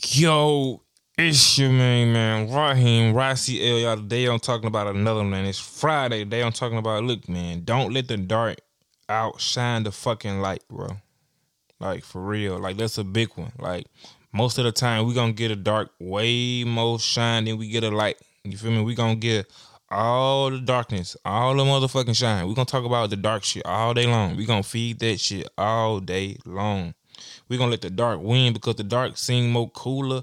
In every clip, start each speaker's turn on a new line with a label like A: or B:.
A: Yo, it's your main man, Raheem, Rossi L. Y'all, today I'm talking about another man. It's Friday. Today I'm talking about, look, man, don't let the dark outshine the fucking light, bro. Like, for real. Like, that's a big one. Like, most of the time, we gonna get a dark way more shine than we get a light. You feel me? We gonna get all the darkness, all the motherfucking shine. We gonna talk about the dark shit all day long. We gonna feed that shit all day long. We gonna let the dark win because the dark seem more cooler.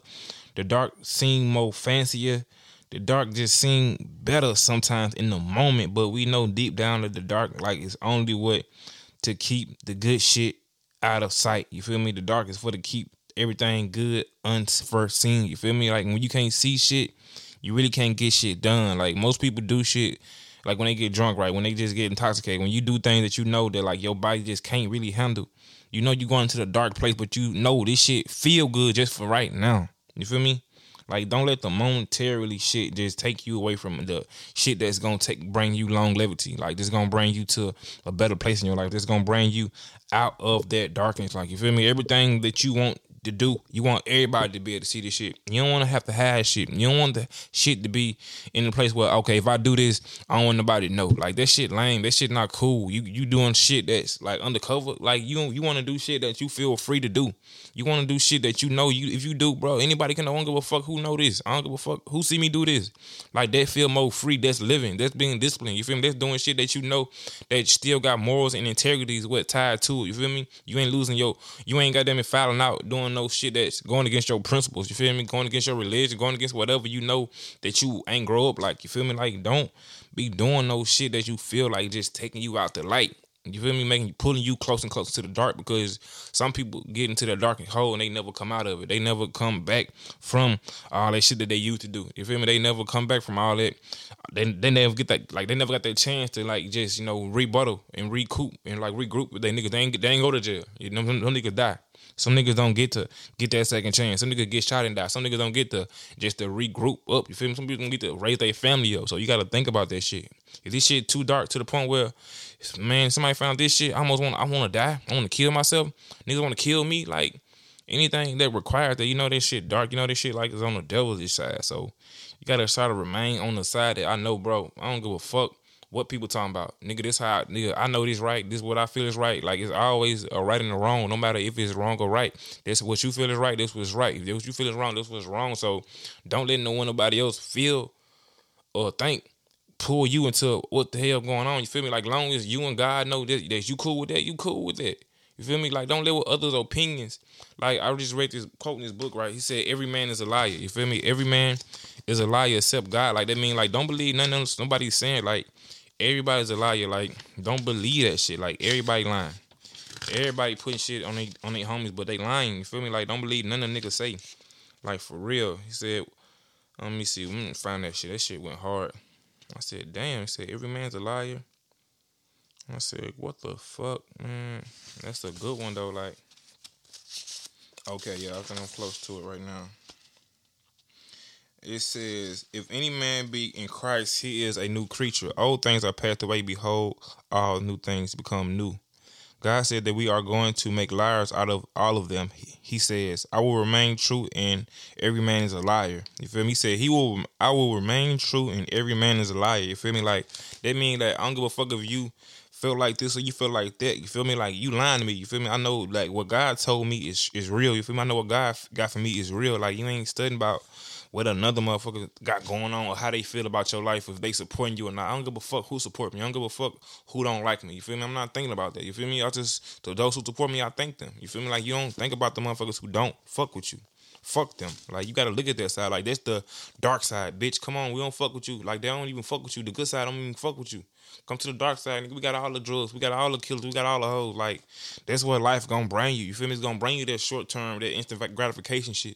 A: The dark seem more fancier. The dark just seem better sometimes in the moment, but we know deep down that the dark like it's only what to keep the good shit out of sight. You feel me? The dark is for to keep everything good unforeseen. You feel me? Like when you can't see shit, you really can't get shit done. Like most people do shit like when they get drunk, right? When they just get intoxicated, when you do things that you know that like your body just can't really handle. You know you going into the dark place, but you know this shit feel good just for right now. You feel me? Like don't let the momentarily shit just take you away from the shit that's gonna take bring you long longevity. Like this gonna bring you to a better place in your life. This gonna bring you out of that darkness. Like you feel me? Everything that you want to do. You want everybody to be able to see this shit. You don't want to have to hide shit. You don't want the shit to be in a place where okay, if I do this, I don't want nobody to know. Like that shit lame. That shit not cool. You you doing shit that's like undercover. Like you you want to do shit that you feel free to do. You want to do shit that you know you if you do, bro. Anybody can. I don't give a fuck who know this. I don't give a fuck who see me do this. Like that feel more free. That's living. That's being disciplined. You feel me? That's doing shit that you know that still got morals and integrity is what tied to it. You feel me? You ain't losing your. You ain't got them falling out doing no shit that's going against your principles. You feel me? Going against your religion, going against whatever you know that you ain't grow up like. You feel me? Like don't be doing no shit that you feel like just taking you out the light. You feel me? Making pulling you close and close to the dark because some people get into the dark hole and they never come out of it. They never come back from all that shit that they used to do. You feel me? They never come back from all that. They they never get that like they never got that chance to like just you know rebuttal and recoup and like regroup with they niggas. They ain't they ain't go to jail. You know them, them niggas die. Some niggas don't get to get that second chance. Some niggas get shot and die. Some niggas don't get to just to regroup up. You feel me? Some people don't get to raise their family up. So you got to think about that shit. Is this shit too dark to the point where, man, somebody found this shit? I almost want. I want to die. I want to kill myself. Niggas want to kill me. Like anything that requires that. You know this shit dark. You know this shit like is on the devil's side. So you gotta try to remain on the side that I know, bro. I don't give a fuck what people talking about. Nigga, this how nigga, I know this right. This what I feel is right. Like it's always a right and a wrong, no matter if it's wrong or right. This what you feel is right, this was right. If what you feel is wrong, this was wrong. So don't let no one nobody else feel or think pull you into what the hell going on. You feel me? Like long as you and God know that, that you cool with that, you cool with that. You feel me? Like don't live with others' opinions. Like I just read this quote in this book, right? He said, "Every man is a liar." You feel me? Every man is a liar except God. Like that mean like don't believe nothing else nobody's saying. Like everybody's a liar. Like, don't believe that shit. Like, everybody lying. Everybody putting shit on they on their homies, but they lying. You feel me? Like, don't believe none of niggas say. Like, for real. He said, um, let me see. We didn't find that shit. That shit went hard. I said, damn. He said, every man's a liar. I said, what the fuck, man? That's a good one, though. Like, okay, yeah, I think I'm close to it right now it says, If any man be in Christ, he is a new creature. Old things are passed away. Behold, all new things become new. God said that we are going to make liars out of all of them. He says, I will remain true and every man is a liar. You feel me? He said, He will I will remain true and every man is a liar. You feel me? Like that mean that I don't give a fuck if you feel like this or you feel like that. You feel me? Like you lying to me. You feel me? I know like what God told me is is real. You feel me? I know what God got for me is real. Like you ain't studying about what another motherfucker got going on or how they feel about your life, if they supporting you or not. I don't give a fuck who support me. I don't give a fuck who don't like me. You feel me? I'm not thinking about that. You feel me? I just to those who support me, I thank them. You feel me? Like you don't think about the motherfuckers who don't fuck with you. Fuck them. Like you gotta look at that side. Like that's the dark side, bitch. Come on, we don't fuck with you. Like they don't even fuck with you. The good side don't even fuck with you. Come to the dark side. nigga. We got all the drugs. We got all the killers. We got all the hoes. Like that's what life gonna bring you. You feel me? It's gonna bring you that short term, that instant gratification shit.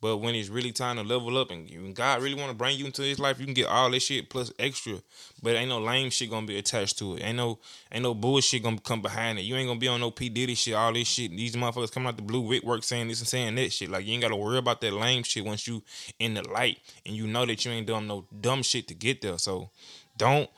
A: But when it's really time to level up and God really want to bring you into His life, you can get all this shit plus extra. But ain't no lame shit gonna be attached to it. Ain't no ain't no bullshit gonna come behind it. You ain't gonna be on no P Diddy shit. All this shit. These motherfuckers coming out the blue Rick work saying this and saying that shit. Like you ain't gotta worry about that lame shit once you in the light and you know that you ain't done no dumb shit to get there. So don't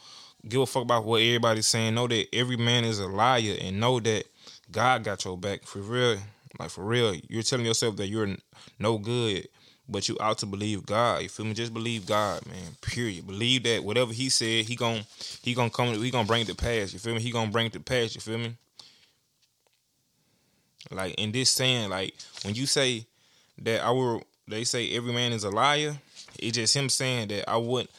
A: give a fuck about what everybody's saying. Know that every man is a liar and know that God got your back for real. Like for real, you're telling yourself that you're no good, but you ought to believe God. You feel me? Just believe God, man. Period. Believe that whatever He said, He gon' He gonna come. He gonna bring it to pass. You feel me? He gonna bring it to pass. You feel me? Like in this saying, like when you say that I will, they say every man is a liar. It's just him saying that I wouldn't.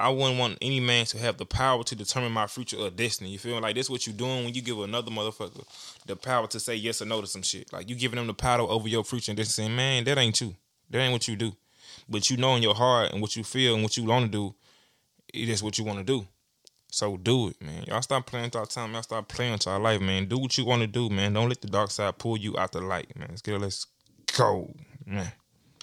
A: I wouldn't want any man to have the power to determine my future or destiny. You feel me? Like this what you doing when you give another motherfucker the power to say yes or no to some shit. Like you giving them the power over your future and saying, man, that ain't you. That ain't what you do. But you know in your heart and what you feel and what you want to do, it is what you want to do. So do it, man. Y'all stop playing with our time. Y'all stop playing with our life, man. Do what you want to do, man. Don't let the dark side pull you out the light, man. Let's get it. Let's go, man.